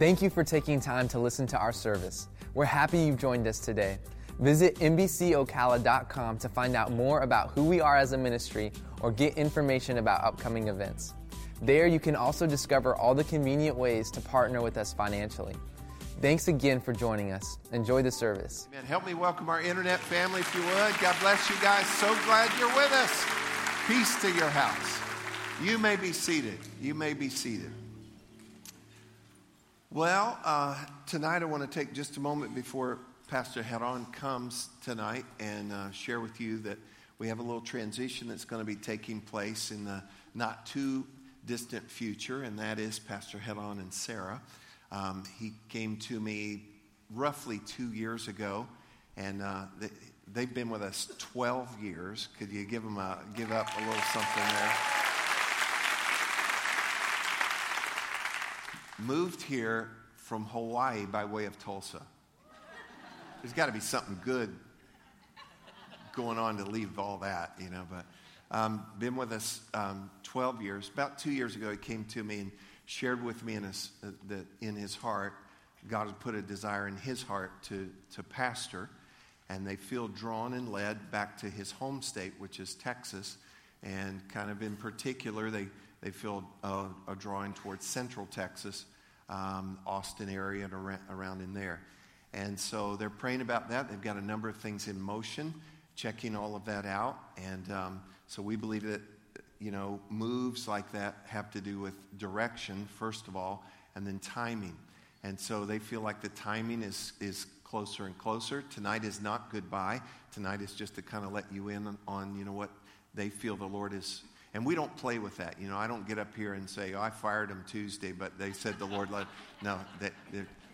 Thank you for taking time to listen to our service. We're happy you've joined us today. Visit MBCOcala.com to find out more about who we are as a ministry or get information about upcoming events. There, you can also discover all the convenient ways to partner with us financially. Thanks again for joining us. Enjoy the service. Amen. Help me welcome our internet family if you would. God bless you guys. So glad you're with us. Peace to your house. You may be seated. You may be seated. Well, uh, tonight I want to take just a moment before Pastor Heron comes tonight and uh, share with you that we have a little transition that's going to be taking place in the not too distant future, and that is Pastor Heron and Sarah. Um, he came to me roughly two years ago, and uh, they, have been with us 12 years. Could you give them a give up a little something there? Moved here from Hawaii by way of Tulsa. There's got to be something good going on to leave all that, you know. But um, been with us um, 12 years. About two years ago, he came to me and shared with me in his, uh, that in his heart, God had put a desire in his heart to, to pastor, and they feel drawn and led back to his home state, which is Texas, and kind of in particular, they, they feel a, a drawing towards central Texas, um, Austin area, and around, around in there. And so they're praying about that. They've got a number of things in motion, checking all of that out, and um, so we believe that you know, moves like that have to do with direction, first of all, and then timing. And so they feel like the timing is, is closer and closer. Tonight is not goodbye. Tonight is just to kind of let you in on, on, you know, what they feel the Lord is. And we don't play with that. You know, I don't get up here and say, oh, I fired him Tuesday, but they said the Lord let. No, that,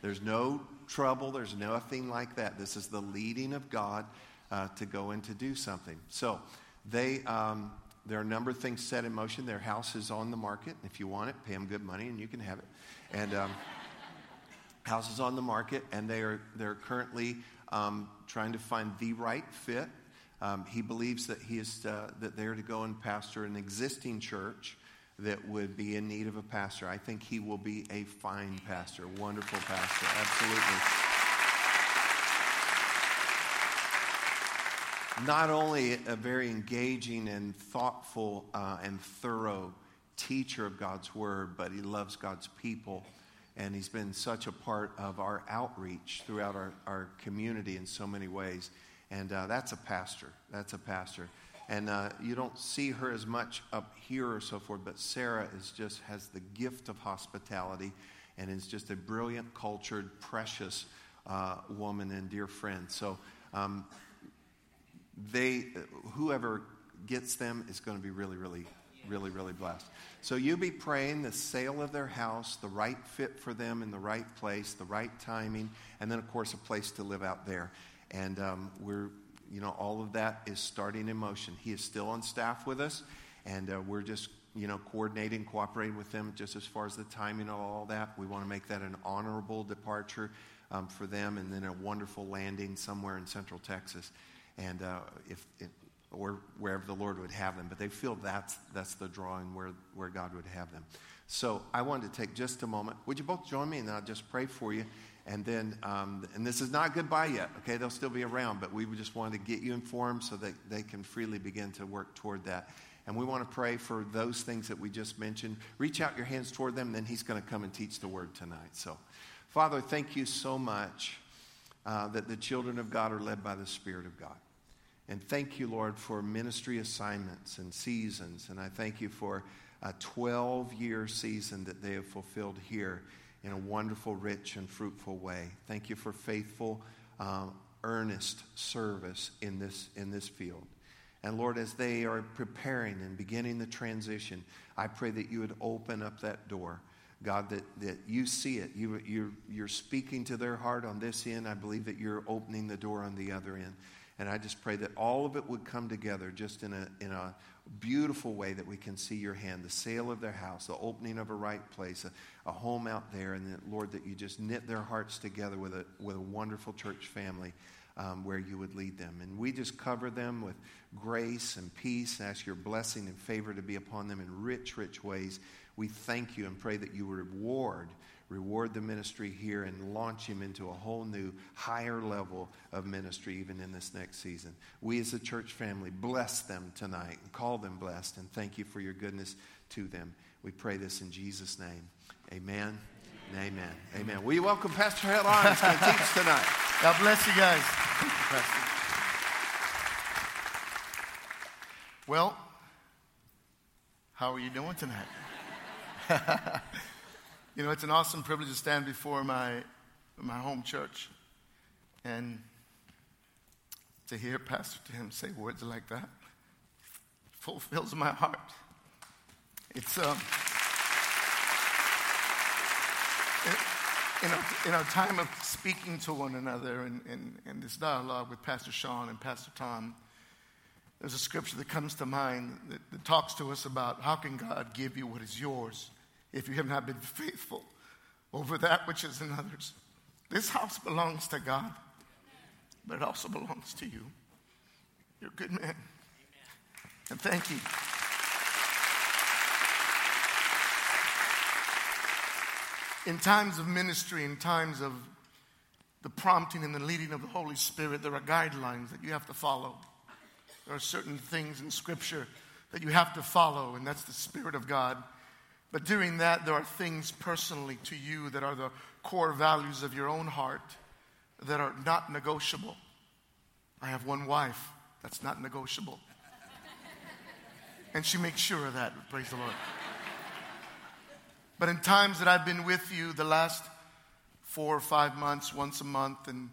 there's no trouble. There's nothing like that. This is the leading of God uh, to go and to do something. So they, um, there are a number of things set in motion. Their house is on the market. If you want it, pay them good money and you can have it. And um, house is on the market, and they are they're currently um, trying to find the right fit. Um, he believes that he is uh, that they're to go and pastor an existing church that would be in need of a pastor. I think he will be a fine pastor, wonderful pastor, absolutely. not only a very engaging and thoughtful uh, and thorough teacher of God's Word, but he loves God's people. And he's been such a part of our outreach throughout our, our community in so many ways. And uh, that's a pastor. That's a pastor. And uh, you don't see her as much up here or so forth, but Sarah is just has the gift of hospitality and is just a brilliant, cultured, precious uh, woman and dear friend. So um, they, whoever gets them is going to be really, really, really, really blessed. So you be praying the sale of their house, the right fit for them in the right place, the right timing, and then, of course, a place to live out there. And um, we're, you know, all of that is starting in motion. He is still on staff with us, and uh, we're just, you know, coordinating, cooperating with them just as far as the timing of all that. We want to make that an honorable departure um, for them and then a wonderful landing somewhere in Central Texas and uh, if, if, or wherever the Lord would have them. But they feel that's that's the drawing where where God would have them. So I wanted to take just a moment. Would you both join me, and I'll just pray for you. And then, um, and this is not goodbye yet, okay? They'll still be around, but we just wanted to get you informed so that they can freely begin to work toward that. And we want to pray for those things that we just mentioned. Reach out your hands toward them, then He's going to come and teach the word tonight. So, Father, thank you so much uh, that the children of God are led by the Spirit of God. And thank you, Lord, for ministry assignments and seasons. And I thank you for a 12 year season that they have fulfilled here in a wonderful, rich, and fruitful way. Thank you for faithful, uh, earnest service in this, in this field. And Lord, as they are preparing and beginning the transition, I pray that you would open up that door. God, that, that you see it. You, you're, you're speaking to their heart on this end. I believe that you're opening the door on the other end. And I just pray that all of it would come together just in a, in a beautiful way that we can see your hand the sale of their house, the opening of a right place, a, a home out there, and that, Lord, that you just knit their hearts together with a, with a wonderful church family. Um, where you would lead them. And we just cover them with grace and peace and ask your blessing and favor to be upon them in rich, rich ways. We thank you and pray that you reward reward the ministry here and launch him into a whole new, higher level of ministry even in this next season. We as a church family bless them tonight and call them blessed and thank you for your goodness to them. We pray this in Jesus' name. Amen. Amen. Amen. Amen. Will you welcome Pastor Heron? He's going to teach tonight. God bless you guys. Well, how are you doing tonight? You know, it's an awesome privilege to stand before my, my home church and to hear Pastor Tim say words like that fulfills my heart. It's um, in, our, in our time of speaking to one another and, and, and this dialogue with Pastor Sean and Pastor Tom, there's a scripture that comes to mind that, that talks to us about how can God give you what is yours if you have not been faithful over that which is in others. This house belongs to God, but it also belongs to you. You're a good man. Amen. And thank you. In times of ministry, in times of the prompting and the leading of the Holy Spirit, there are guidelines that you have to follow. There are certain things in Scripture that you have to follow, and that's the Spirit of God but during that, there are things personally to you that are the core values of your own heart that are not negotiable. I have one wife that's not negotiable. And she makes sure of that, praise the Lord. But in times that I've been with you the last four or five months, once a month, and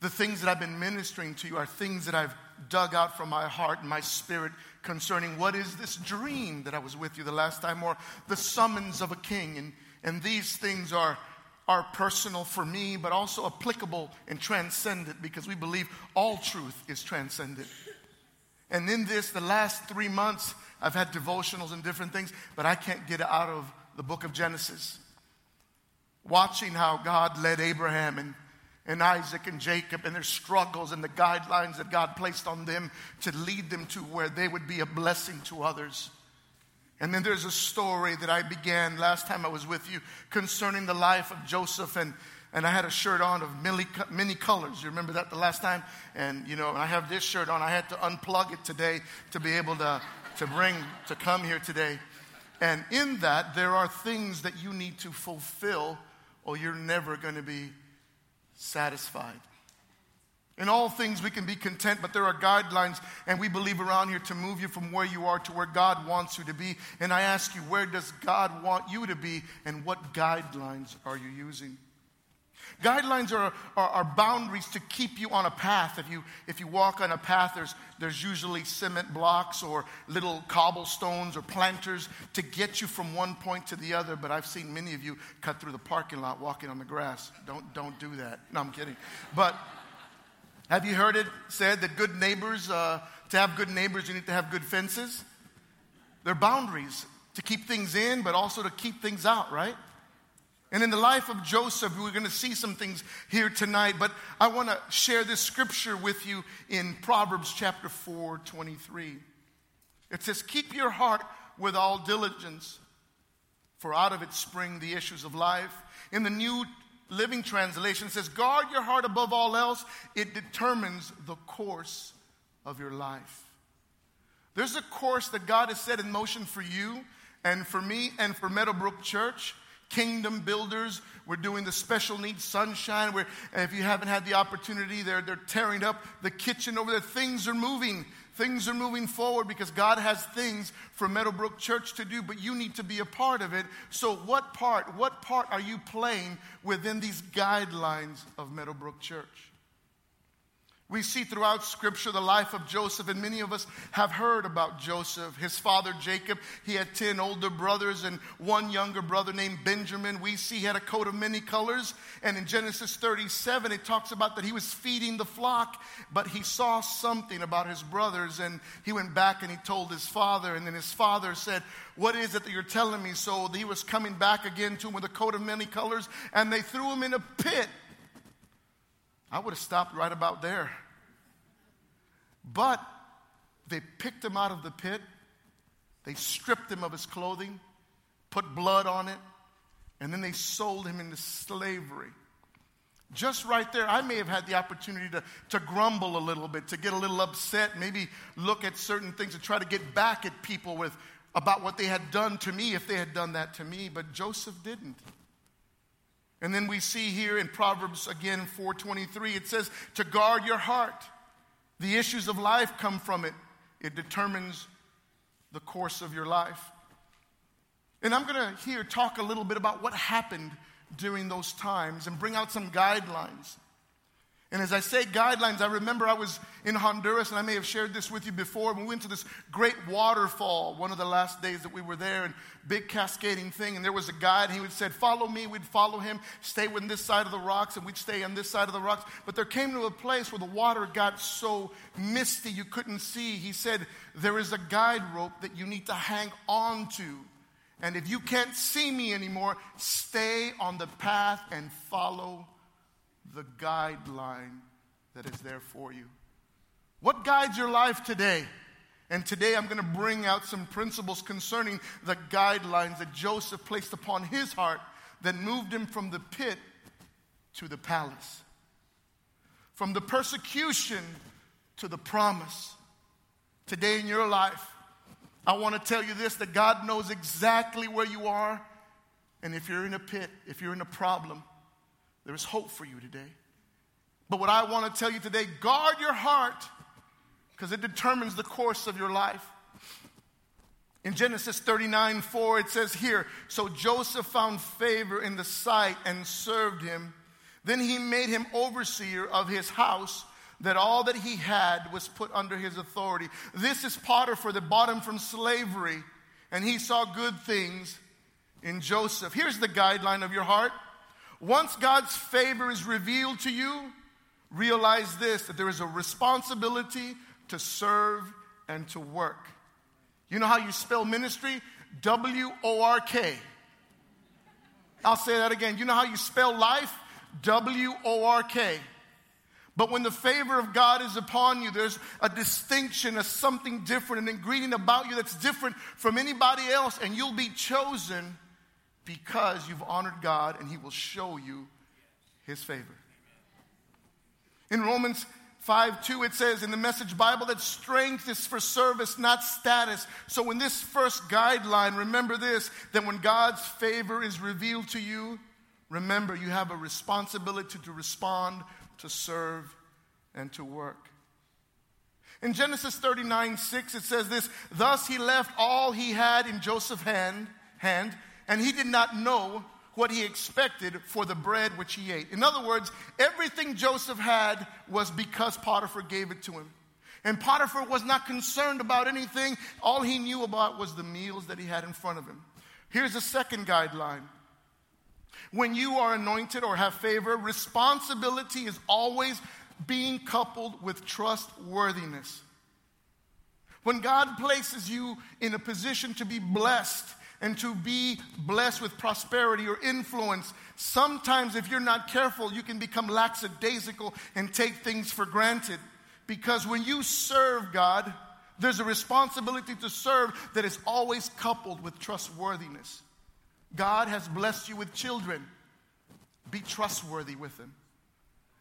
the things that I've been ministering to you are things that I've dug out from my heart and my spirit concerning what is this dream that I was with you the last time, or the summons of a king. And, and these things are, are personal for me, but also applicable and transcendent because we believe all truth is transcendent. And in this, the last three months, I've had devotionals and different things, but I can't get out of the book of Genesis. Watching how God led Abraham and and Isaac and Jacob and their struggles and the guidelines that God placed on them to lead them to where they would be a blessing to others. And then there's a story that I began last time I was with you concerning the life of Joseph and and I had a shirt on of many, many colors. You remember that the last time? And you know, I have this shirt on. I had to unplug it today to be able to, to bring, to come here today. And in that, there are things that you need to fulfill, or you're never going to be satisfied. In all things, we can be content, but there are guidelines, and we believe around here to move you from where you are to where God wants you to be. And I ask you, where does God want you to be, and what guidelines are you using? Guidelines are, are, are, boundaries to keep you on a path. If you, if you walk on a path, there's, there's usually cement blocks or little cobblestones or planters to get you from one point to the other. But I've seen many of you cut through the parking lot walking on the grass. Don't, don't do that. No, I'm kidding. But have you heard it said that good neighbors, uh, to have good neighbors, you need to have good fences? They're boundaries to keep things in, but also to keep things out, right? And in the life of Joseph, we're going to see some things here tonight, but I want to share this scripture with you in Proverbs chapter 4, 23. It says, Keep your heart with all diligence, for out of it spring the issues of life. In the New Living Translation, says, Guard your heart above all else, it determines the course of your life. There's a course that God has set in motion for you and for me and for Meadowbrook Church kingdom builders. We're doing the special needs sunshine. Where if you haven't had the opportunity, they're, they're tearing up the kitchen over there. Things are moving. Things are moving forward because God has things for Meadowbrook Church to do, but you need to be a part of it. So, what part, what part are you playing within these guidelines of Meadowbrook Church? We see throughout Scripture the life of Joseph, and many of us have heard about Joseph. His father Jacob, he had 10 older brothers and one younger brother named Benjamin. We see he had a coat of many colors. And in Genesis 37, it talks about that he was feeding the flock, but he saw something about his brothers, and he went back and he told his father. And then his father said, What is it that you're telling me? So he was coming back again to him with a coat of many colors, and they threw him in a pit I would have stopped right about there. But they picked him out of the pit, they stripped him of his clothing, put blood on it, And then they sold him into slavery. Just right there, I may have had the opportunity to, to grumble a little bit, to get a little upset, maybe look at certain things to try to get back at people with about what they had done to me if they had done that to me, but Joseph didn't. And then we see here in Proverbs again 4:23 it says to guard your heart. The issues of life come from it. It determines the course of your life. And I'm going to here talk a little bit about what happened during those times and bring out some guidelines. And as I say guidelines, I remember I was in Honduras, and I may have shared this with you before. We went to this great waterfall one of the last days that we were there, and big cascading thing. And there was a guide, and he would said, "Follow me." We'd follow him, stay on this side of the rocks, and we'd stay on this side of the rocks. But there came to a place where the water got so misty you couldn't see. He said, "There is a guide rope that you need to hang on to." And if you can't see me anymore, stay on the path and follow the guideline that is there for you. What guides your life today? And today I'm going to bring out some principles concerning the guidelines that Joseph placed upon his heart that moved him from the pit to the palace, from the persecution to the promise. Today in your life, I want to tell you this that God knows exactly where you are. And if you're in a pit, if you're in a problem, there is hope for you today. But what I want to tell you today guard your heart because it determines the course of your life. In Genesis 39 4, it says here So Joseph found favor in the sight and served him. Then he made him overseer of his house, that all that he had was put under his authority. This is Potiphar that bought him from slavery, and he saw good things in Joseph. Here's the guideline of your heart once God's favor is revealed to you, realize this that there is a responsibility to serve and to work. You know how you spell ministry? W O R K. I'll say that again. You know how you spell life? W O R K. But when the favor of God is upon you, there's a distinction, a something different, an ingredient about you that's different from anybody else, and you'll be chosen because you've honored God and He will show you His favor. In Romans 5 2, it says in the Message Bible that strength is for service, not status. So, in this first guideline, remember this that when God's favor is revealed to you, remember you have a responsibility to respond, to serve, and to work. In Genesis 39 6, it says this Thus he left all he had in Joseph's hand, hand and he did not know what he expected for the bread which he ate. In other words, everything Joseph had was because Potiphar gave it to him. And Potiphar was not concerned about anything. All he knew about was the meals that he had in front of him. Here's a second guideline. When you are anointed or have favor, responsibility is always being coupled with trustworthiness. When God places you in a position to be blessed, and to be blessed with prosperity or influence, sometimes if you're not careful, you can become lackadaisical and take things for granted. Because when you serve God, there's a responsibility to serve that is always coupled with trustworthiness. God has blessed you with children. Be trustworthy with them.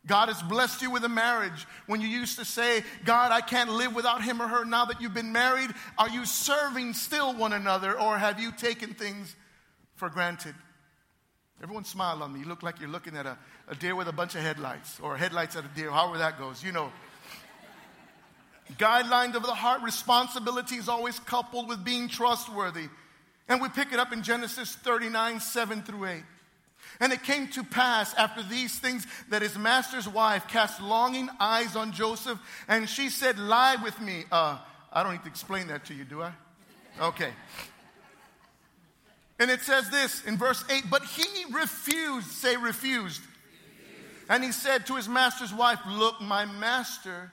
God has blessed you with a marriage. When you used to say, God, I can't live without him or her, now that you've been married, are you serving still one another or have you taken things for granted? Everyone smile on me. You look like you're looking at a, a deer with a bunch of headlights or headlights at a deer, however that goes. You know. Guidelines of the heart, responsibility is always coupled with being trustworthy. And we pick it up in Genesis 39, 7 through 8. And it came to pass after these things that his master's wife cast longing eyes on Joseph, and she said, Lie with me. Uh, I don't need to explain that to you, do I? Okay. And it says this in verse 8, but he refused, say refused. refused. And he said to his master's wife, Look, my master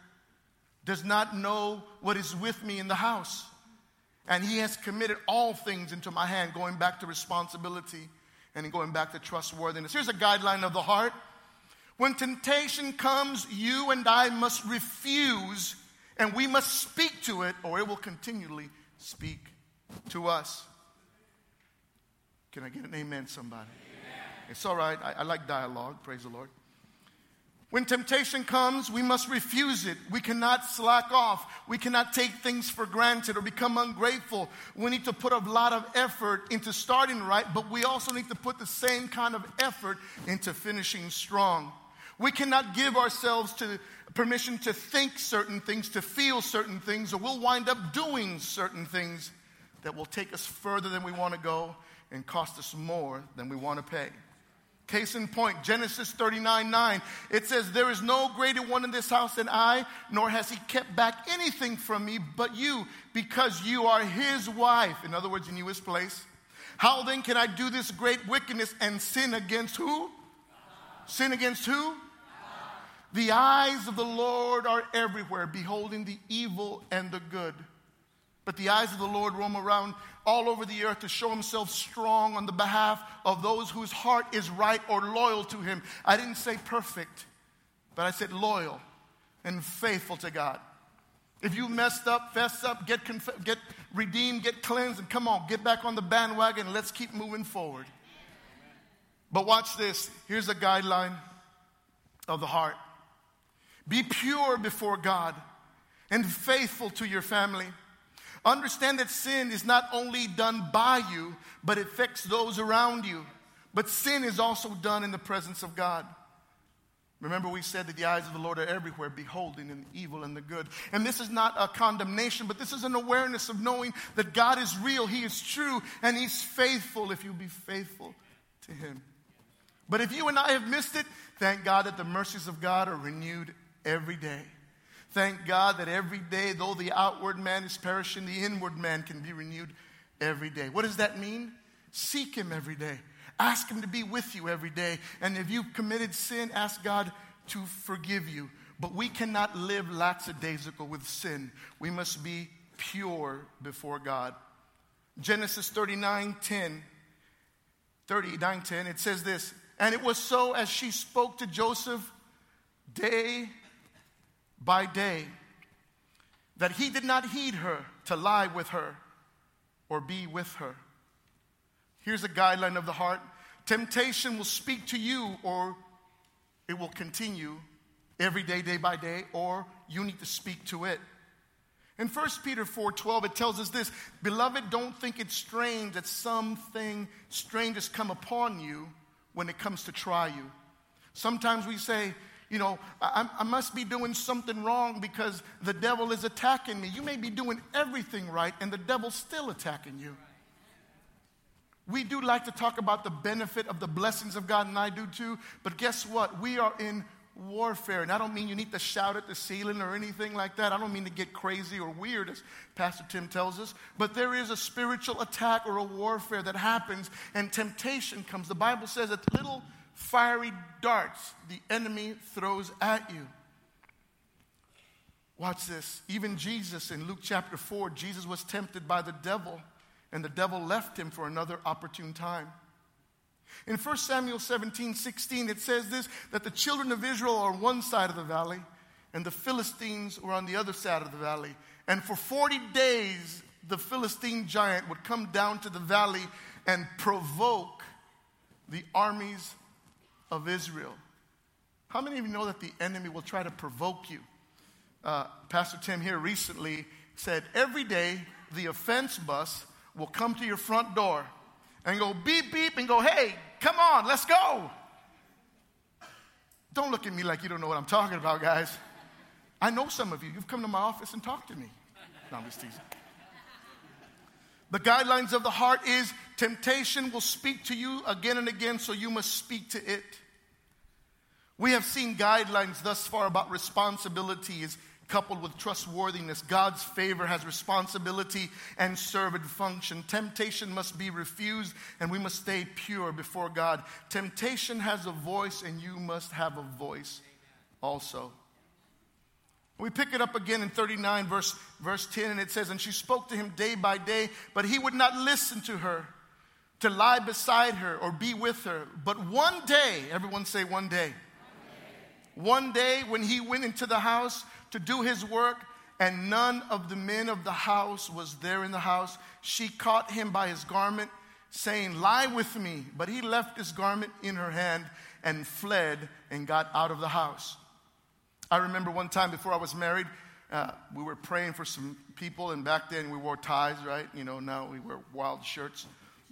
does not know what is with me in the house. And he has committed all things into my hand, going back to responsibility and going back to trustworthiness. Here's a guideline of the heart. When temptation comes, you and I must refuse and we must speak to it or it will continually speak to us. Can I get an amen, somebody? It's all right. I, I like dialogue. Praise the Lord. When temptation comes, we must refuse it. We cannot slack off. We cannot take things for granted or become ungrateful. We need to put a lot of effort into starting right, but we also need to put the same kind of effort into finishing strong. We cannot give ourselves to permission to think certain things, to feel certain things, or we'll wind up doing certain things that will take us further than we want to go and cost us more than we want to pay. Case in point, Genesis 39 9. It says, There is no greater one in this house than I, nor has he kept back anything from me but you, because you are his wife. In other words, in you his place. How then can I do this great wickedness and sin against who? Sin against who? The eyes of the Lord are everywhere, beholding the evil and the good. But the eyes of the Lord roam around all over the earth to show himself strong on the behalf of those whose heart is right or loyal to him. I didn't say perfect, but I said loyal and faithful to God. If you messed up, fess up, get, conf- get redeemed, get cleansed, and come on, get back on the bandwagon. Let's keep moving forward. But watch this. Here's a guideline of the heart be pure before God and faithful to your family. Understand that sin is not only done by you, but it affects those around you. But sin is also done in the presence of God. Remember, we said that the eyes of the Lord are everywhere, beholding in the evil and the good. And this is not a condemnation, but this is an awareness of knowing that God is real, He is true, and He's faithful if you be faithful to Him. But if you and I have missed it, thank God that the mercies of God are renewed every day. Thank God that every day, though the outward man is perishing, the inward man can be renewed every day. What does that mean? Seek Him every day. Ask Him to be with you every day. And if you've committed sin, ask God to forgive you. But we cannot live lackadaisical with sin. We must be pure before God. Genesis 39 10. 39 10, it says this, and it was so as she spoke to Joseph day by day that he did not heed her to lie with her or be with her. Here's a guideline of the heart temptation will speak to you, or it will continue every day, day by day, or you need to speak to it. In 1 Peter 4:12 it tells us this, beloved don't think it's strange that something strange has come upon you when it comes to try you. Sometimes we say, you know, I, I, must be doing something wrong because the devil is attacking me. You may be doing everything right and the devil's still attacking you. We do like to talk about the benefit of the blessings of God, and I do too, but guess what? We are in warfare. And I don't mean you need to shout at the ceiling or anything like that. I don't mean to get crazy or weird, as Pastor Tim tells us. But there is a spiritual attack or a warfare that happens, and temptation comes. The Bible says that little fiery darts the enemy throws at you. Watch this. Even Jesus in Luke chapter 4, Jesus was tempted by the devil, and the devil left him for another opportune time. In 1 Samuel 17 16, it says this that the children of Israel are on one side of the valley, and the Philistines were on the other side of the valley. And for 40 days, the Philistine giant would come down to the valley and provoke the armies of Israel. How many of you know that the enemy will try to provoke you? Uh, Pastor Tim here recently said every day the offense bus will come to your front door and go beep beep and go, hey, come on, let's go. Don't look at me like you don't know what I'm talking about, guys. I know some of you. You've come to my office and talked to me. No, I'm just teasing. The guidelines of the heart is temptation will speak to you again and again, so you must speak to it. We have seen guidelines thus far about responsibilities coupled with trustworthiness. God's favor has responsibility and servant function. Temptation must be refused, and we must stay pure before God. Temptation has a voice, and you must have a voice also. We pick it up again in 39, verse, verse 10, and it says, And she spoke to him day by day, but he would not listen to her, to lie beside her or be with her. But one day, everyone say one day. One day, when he went into the house to do his work, and none of the men of the house was there in the house, she caught him by his garment, saying, Lie with me. But he left his garment in her hand and fled and got out of the house. I remember one time before I was married, uh, we were praying for some people, and back then we wore ties, right? You know, now we wear wild shirts.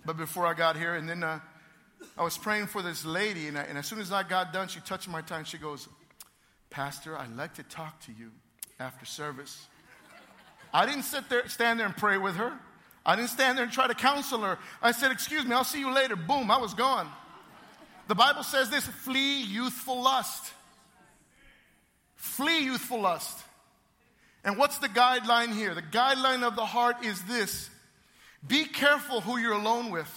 But before I got here, and then uh, I was praying for this lady, and, I, and as soon as I got done, she touched my and she goes, Pastor, I'd like to talk to you after service. I didn't sit there, stand there and pray with her. I didn't stand there and try to counsel her. I said, Excuse me, I'll see you later. Boom, I was gone. The Bible says this flee youthful lust. Flee youthful lust. And what's the guideline here? The guideline of the heart is this be careful who you're alone with.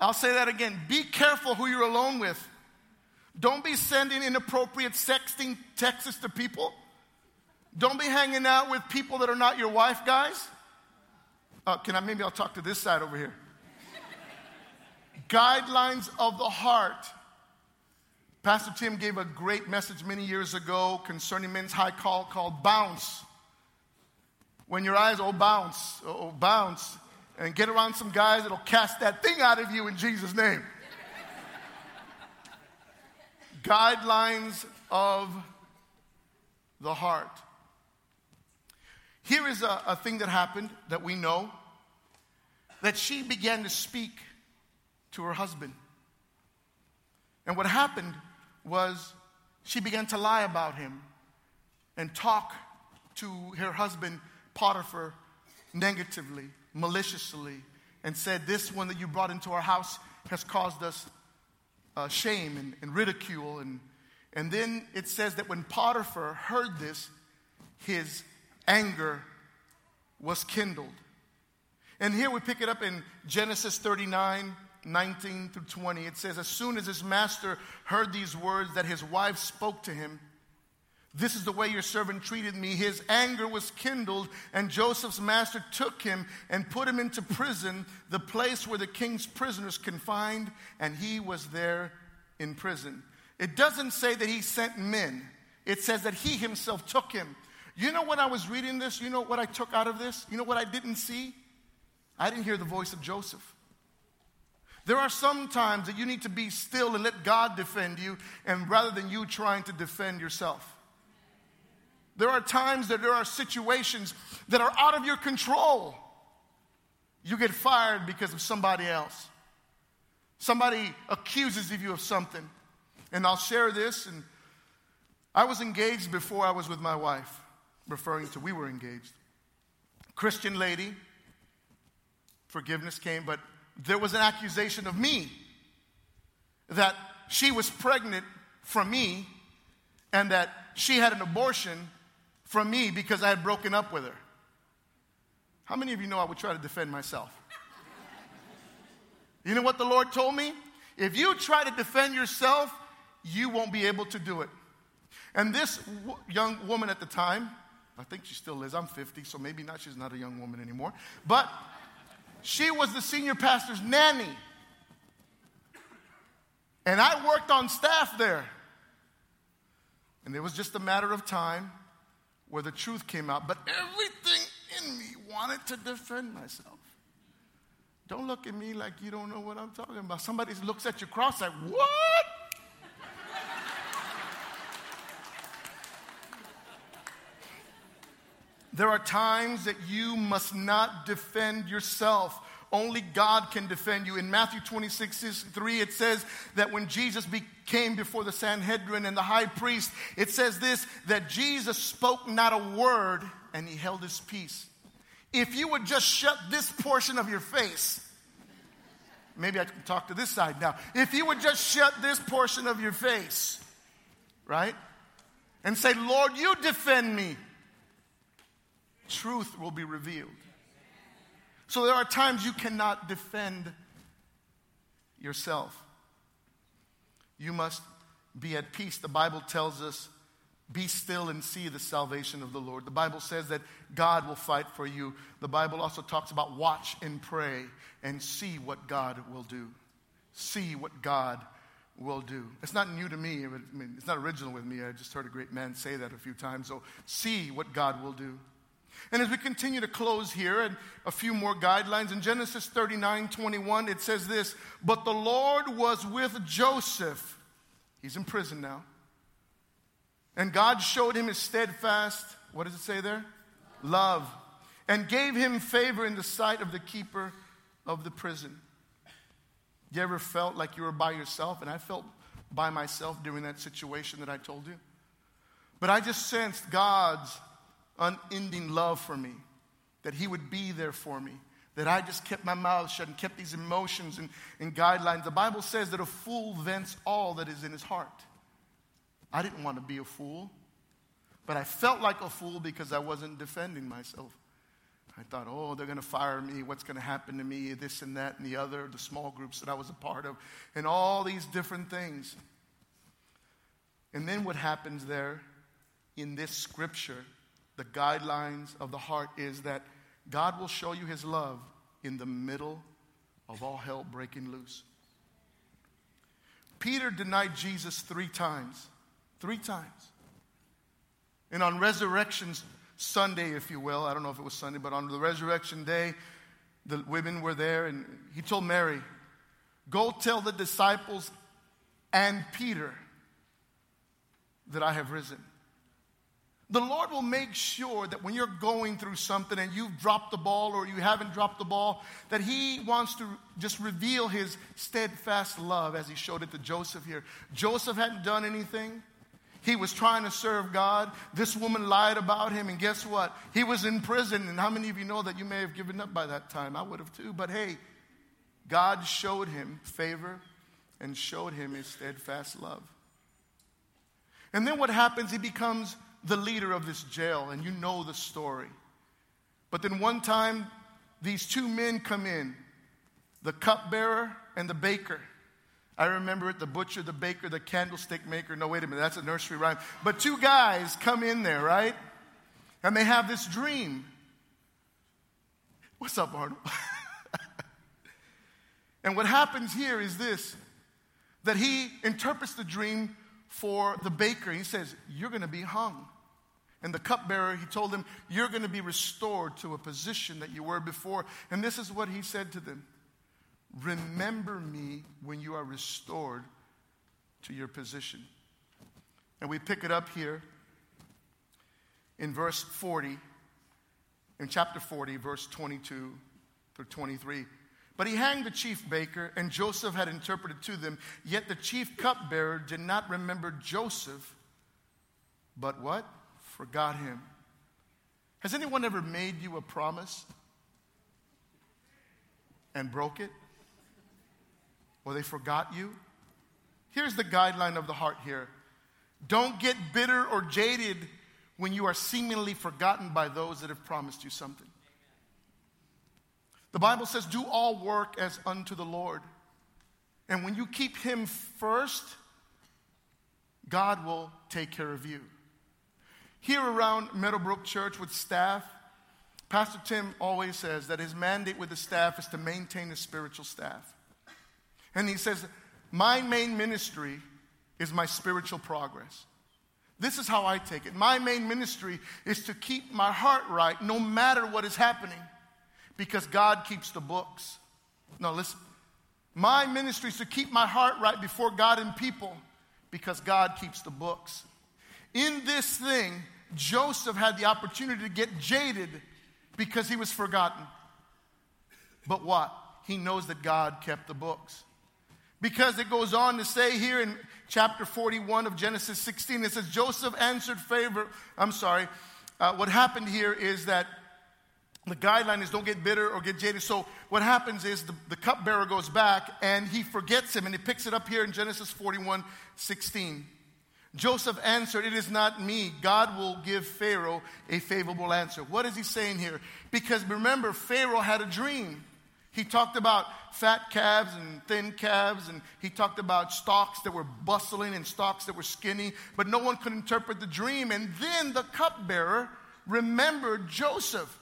I'll say that again. Be careful who you're alone with. Don't be sending inappropriate sexting texts to people. Don't be hanging out with people that are not your wife, guys. Uh, can I maybe I'll talk to this side over here? Guidelines of the heart. Pastor Tim gave a great message many years ago concerning men's high call called bounce. When your eyes, oh, bounce, oh, bounce, and get around some guys that'll cast that thing out of you in Jesus' name. Guidelines of the heart. Here is a, a thing that happened that we know that she began to speak to her husband. And what happened was she began to lie about him and talk to her husband, Potiphar, negatively, maliciously, and said, This one that you brought into our house has caused us uh, shame and, and ridicule. And, and then it says that when Potiphar heard this, his anger was kindled. And here we pick it up in Genesis 39 19 through 20. It says, As soon as his master heard these words that his wife spoke to him, this is the way your servant treated me. His anger was kindled, and Joseph's master took him and put him into prison, the place where the king's prisoners confined, and he was there in prison. It doesn't say that he sent men, it says that he himself took him. You know when I was reading this, you know what I took out of this? You know what I didn't see? I didn't hear the voice of Joseph. There are some times that you need to be still and let God defend you, and rather than you trying to defend yourself. There are times that there are situations that are out of your control. You get fired because of somebody else. Somebody accuses you of something. And I'll share this. And I was engaged before I was with my wife referring to we were engaged. Christian lady, forgiveness came, but there was an accusation of me that she was pregnant from me and that she had an abortion from me because I had broken up with her. How many of you know I would try to defend myself? You know what the Lord told me? If you try to defend yourself, you won't be able to do it. And this w- young woman at the time, I think she still is. I'm 50, so maybe not. She's not a young woman anymore. But she was the senior pastor's nanny. And I worked on staff there. And it was just a matter of time where the truth came out. But everything in me wanted to defend myself. Don't look at me like you don't know what I'm talking about. Somebody looks at your cross like, what? There are times that you must not defend yourself. Only God can defend you. In Matthew 26 3, it says that when Jesus came before the Sanhedrin and the high priest, it says this that Jesus spoke not a word and he held his peace. If you would just shut this portion of your face, maybe I can talk to this side now. If you would just shut this portion of your face, right? And say, Lord, you defend me truth will be revealed. So there are times you cannot defend yourself. You must be at peace. The Bible tells us, be still and see the salvation of the Lord. The Bible says that God will fight for you. The Bible also talks about watch and pray and see what God will do. See what God will do. It's not new to me. I mean, it's not original with me. I just heard a great man say that a few times. So see what God will do. And as we continue to close here, and a few more guidelines, in Genesis 39 21, it says this But the Lord was with Joseph. He's in prison now. And God showed him his steadfast, what does it say there? Love. And gave him favor in the sight of the keeper of the prison. You ever felt like you were by yourself? And I felt by myself during that situation that I told you. But I just sensed God's unending love for me, that He would be there for me, that I just kept my mouth shut and kept these emotions and, and guidelines. The Bible says that a fool vents all that is in his heart. I didn't want to be a fool, but I felt like a fool because I wasn't defending myself. I thought, oh, they're going to fire me. What's going to happen to me? This and that and the other, the small groups that I was a part of, and all these different things. And then what happens there in this scripture the guidelines of the heart is that God will show you his love in the middle of all hell breaking loose. Peter denied Jesus three times. Three times. And on Resurrection Sunday, if you will, I don't know if it was Sunday, but on the resurrection day, the women were there, and he told Mary, Go tell the disciples and Peter that I have risen. The Lord will make sure that when you're going through something and you've dropped the ball or you haven't dropped the ball, that He wants to just reveal His steadfast love as He showed it to Joseph here. Joseph hadn't done anything. He was trying to serve God. This woman lied about him, and guess what? He was in prison. And how many of you know that you may have given up by that time? I would have too. But hey, God showed him favor and showed him his steadfast love. And then what happens? He becomes the leader of this jail, and you know the story. But then one time, these two men come in the cupbearer and the baker. I remember it the butcher, the baker, the candlestick maker. No, wait a minute, that's a nursery rhyme. But two guys come in there, right? And they have this dream. What's up, Arnold? and what happens here is this that he interprets the dream for the baker. He says, You're going to be hung. And the cupbearer, he told them, You're going to be restored to a position that you were before. And this is what he said to them Remember me when you are restored to your position. And we pick it up here in verse 40, in chapter 40, verse 22 through 23. But he hanged the chief baker, and Joseph had interpreted to them. Yet the chief cupbearer did not remember Joseph, but what? Forgot him. Has anyone ever made you a promise and broke it? Or they forgot you? Here's the guideline of the heart here don't get bitter or jaded when you are seemingly forgotten by those that have promised you something. The Bible says, Do all work as unto the Lord. And when you keep Him first, God will take care of you. Here around Meadowbrook Church with staff, Pastor Tim always says that his mandate with the staff is to maintain the spiritual staff. And he says, My main ministry is my spiritual progress. This is how I take it. My main ministry is to keep my heart right no matter what is happening because God keeps the books. Now, listen. My ministry is to keep my heart right before God and people because God keeps the books. In this thing, Joseph had the opportunity to get jaded because he was forgotten. But what? He knows that God kept the books. Because it goes on to say here in chapter 41 of Genesis 16, it says, Joseph answered favor. I'm sorry. Uh, what happened here is that the guideline is don't get bitter or get jaded. So what happens is the, the cupbearer goes back and he forgets him and he picks it up here in Genesis 41 16. Joseph answered, It is not me. God will give Pharaoh a favorable answer. What is he saying here? Because remember, Pharaoh had a dream. He talked about fat calves and thin calves, and he talked about stalks that were bustling and stalks that were skinny, but no one could interpret the dream. And then the cupbearer remembered Joseph.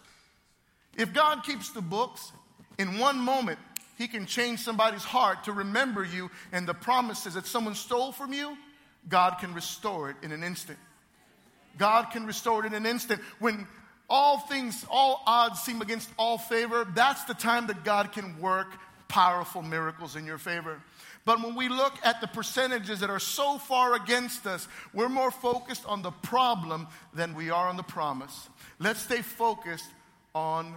If God keeps the books, in one moment, he can change somebody's heart to remember you and the promises that someone stole from you God can restore it in an instant. God can restore it in an instant. When all things, all odds seem against all favor, that's the time that God can work powerful miracles in your favor. But when we look at the percentages that are so far against us, we're more focused on the problem than we are on the promise. Let's stay focused on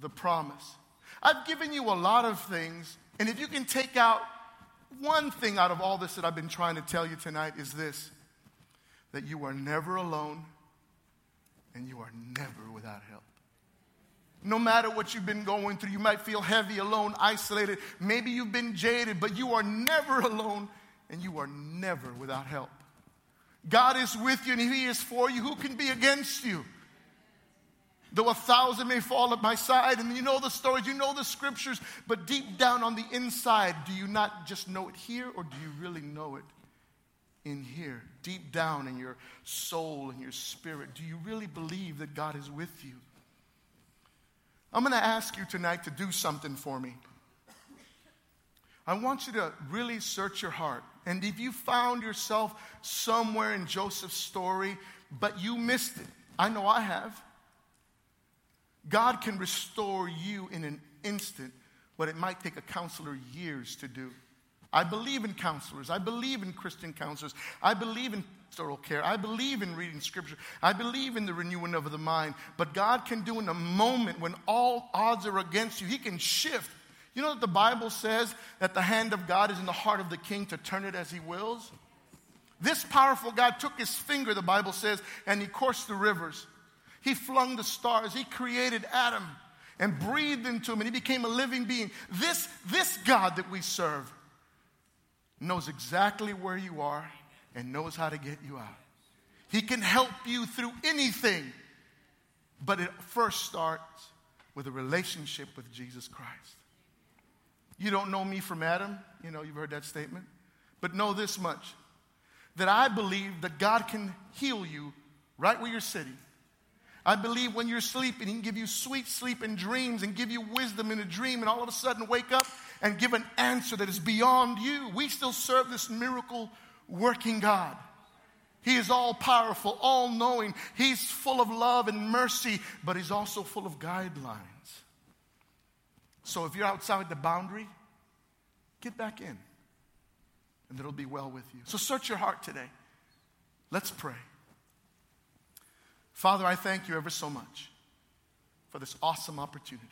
the promise. I've given you a lot of things, and if you can take out one thing out of all this that I've been trying to tell you tonight, is this that you are never alone and you are never without help. No matter what you've been going through, you might feel heavy, alone, isolated. Maybe you've been jaded, but you are never alone and you are never without help. God is with you and He is for you. Who can be against you? Though a thousand may fall at my side, and you know the stories, you know the scriptures, but deep down on the inside, do you not just know it here or do you really know it in here? Deep down in your soul and your spirit, do you really believe that God is with you? I'm going to ask you tonight to do something for me. I want you to really search your heart. And if you found yourself somewhere in Joseph's story, but you missed it, I know I have. God can restore you in an instant what it might take a counselor years to do. I believe in counselors. I believe in Christian counselors. I believe in pastoral care. I believe in reading scripture. I believe in the renewing of the mind. But God can do in a moment when all odds are against you, He can shift. You know that the Bible says that the hand of God is in the heart of the king to turn it as He wills? This powerful God took His finger, the Bible says, and He coursed the rivers. He flung the stars. He created Adam and breathed into him, and he became a living being. This, this God that we serve knows exactly where you are and knows how to get you out. He can help you through anything, but it first starts with a relationship with Jesus Christ. You don't know me from Adam, you know, you've heard that statement, but know this much that I believe that God can heal you right where you're sitting. I believe when you're sleeping, He can give you sweet sleep and dreams and give you wisdom in a dream, and all of a sudden wake up and give an answer that is beyond you. We still serve this miracle working God. He is all powerful, all knowing. He's full of love and mercy, but He's also full of guidelines. So if you're outside the boundary, get back in, and it'll be well with you. So search your heart today. Let's pray. Father, I thank you ever so much for this awesome opportunity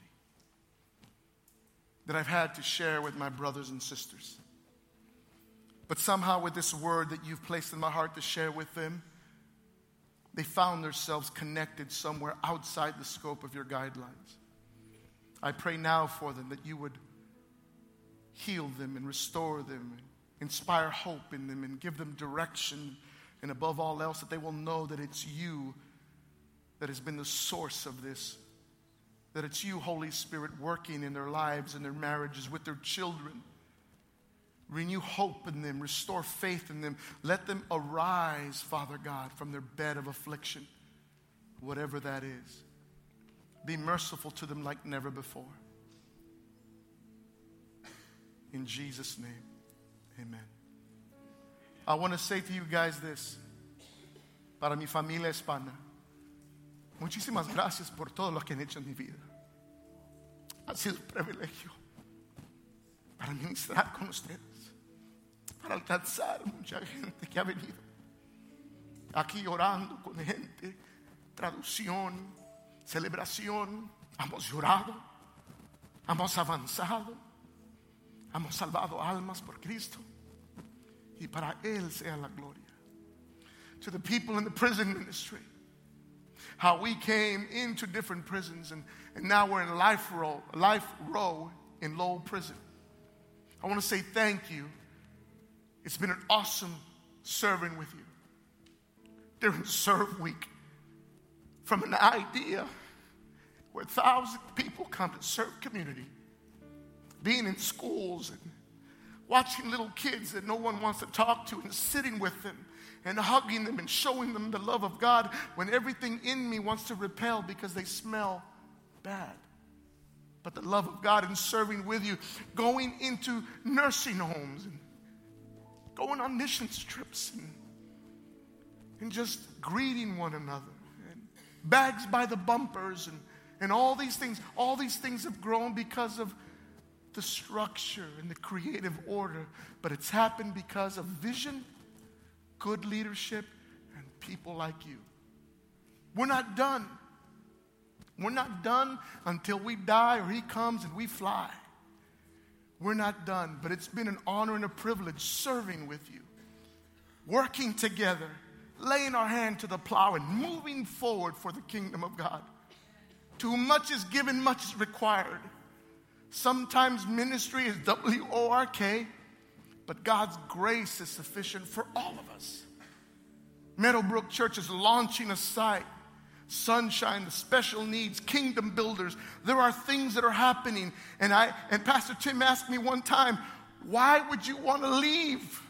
that I've had to share with my brothers and sisters. But somehow, with this word that you've placed in my heart to share with them, they found themselves connected somewhere outside the scope of your guidelines. I pray now for them that you would heal them and restore them, inspire hope in them, and give them direction, and above all else, that they will know that it's you that has been the source of this. That it's you, Holy Spirit, working in their lives and their marriages with their children. Renew hope in them, restore faith in them. Let them arise, Father God, from their bed of affliction, whatever that is. Be merciful to them like never before. In Jesus' name, amen. I want to say to you guys this para mi familia hispana. Muchísimas gracias por todo lo que han hecho en mi vida. Ha sido un privilegio para ministrar con ustedes, para alcanzar mucha gente que ha venido aquí orando con gente, traducción, celebración. Hemos llorado, hemos avanzado, hemos salvado almas por Cristo y para Él sea la gloria. To the people in the prison ministry, how we came into different prisons and, and now we're in life row, life row in Lowell prison. I want to say thank you. It's been an awesome serving with you during serve week. From an idea where thousands of people come to serve community, being in schools and watching little kids that no one wants to talk to and sitting with them and hugging them and showing them the love of God when everything in me wants to repel because they smell bad. But the love of God and serving with you, going into nursing homes and going on mission trips and, and just greeting one another and bags by the bumpers, and, and all these things. All these things have grown because of the structure and the creative order, but it's happened because of vision, good leadership, and people like you. We're not done. We're not done until we die or He comes and we fly. We're not done, but it's been an honor and a privilege serving with you, working together, laying our hand to the plow, and moving forward for the kingdom of God. Too much is given, much is required. Sometimes ministry is W O R K, but God's grace is sufficient for all of us. Meadowbrook Church is launching a site sunshine, the special needs, kingdom builders. There are things that are happening. And I and Pastor Tim asked me one time, why would you want to leave?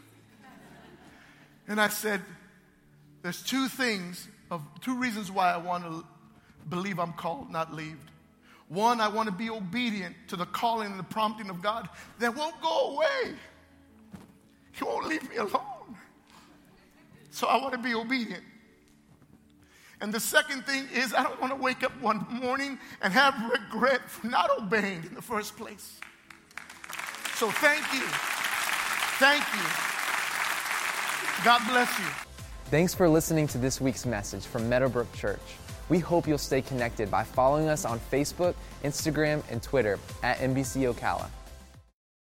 And I said, there's two things of two reasons why I want to believe I'm called, not leave. One, I want to be obedient to the calling and the prompting of God that won't go away. He won't leave me alone. So I want to be obedient. And the second thing is, I don't want to wake up one morning and have regret for not obeying in the first place. So thank you. Thank you. God bless you. Thanks for listening to this week's message from Meadowbrook Church. We hope you'll stay connected by following us on Facebook, Instagram, and Twitter at MBC Ocala.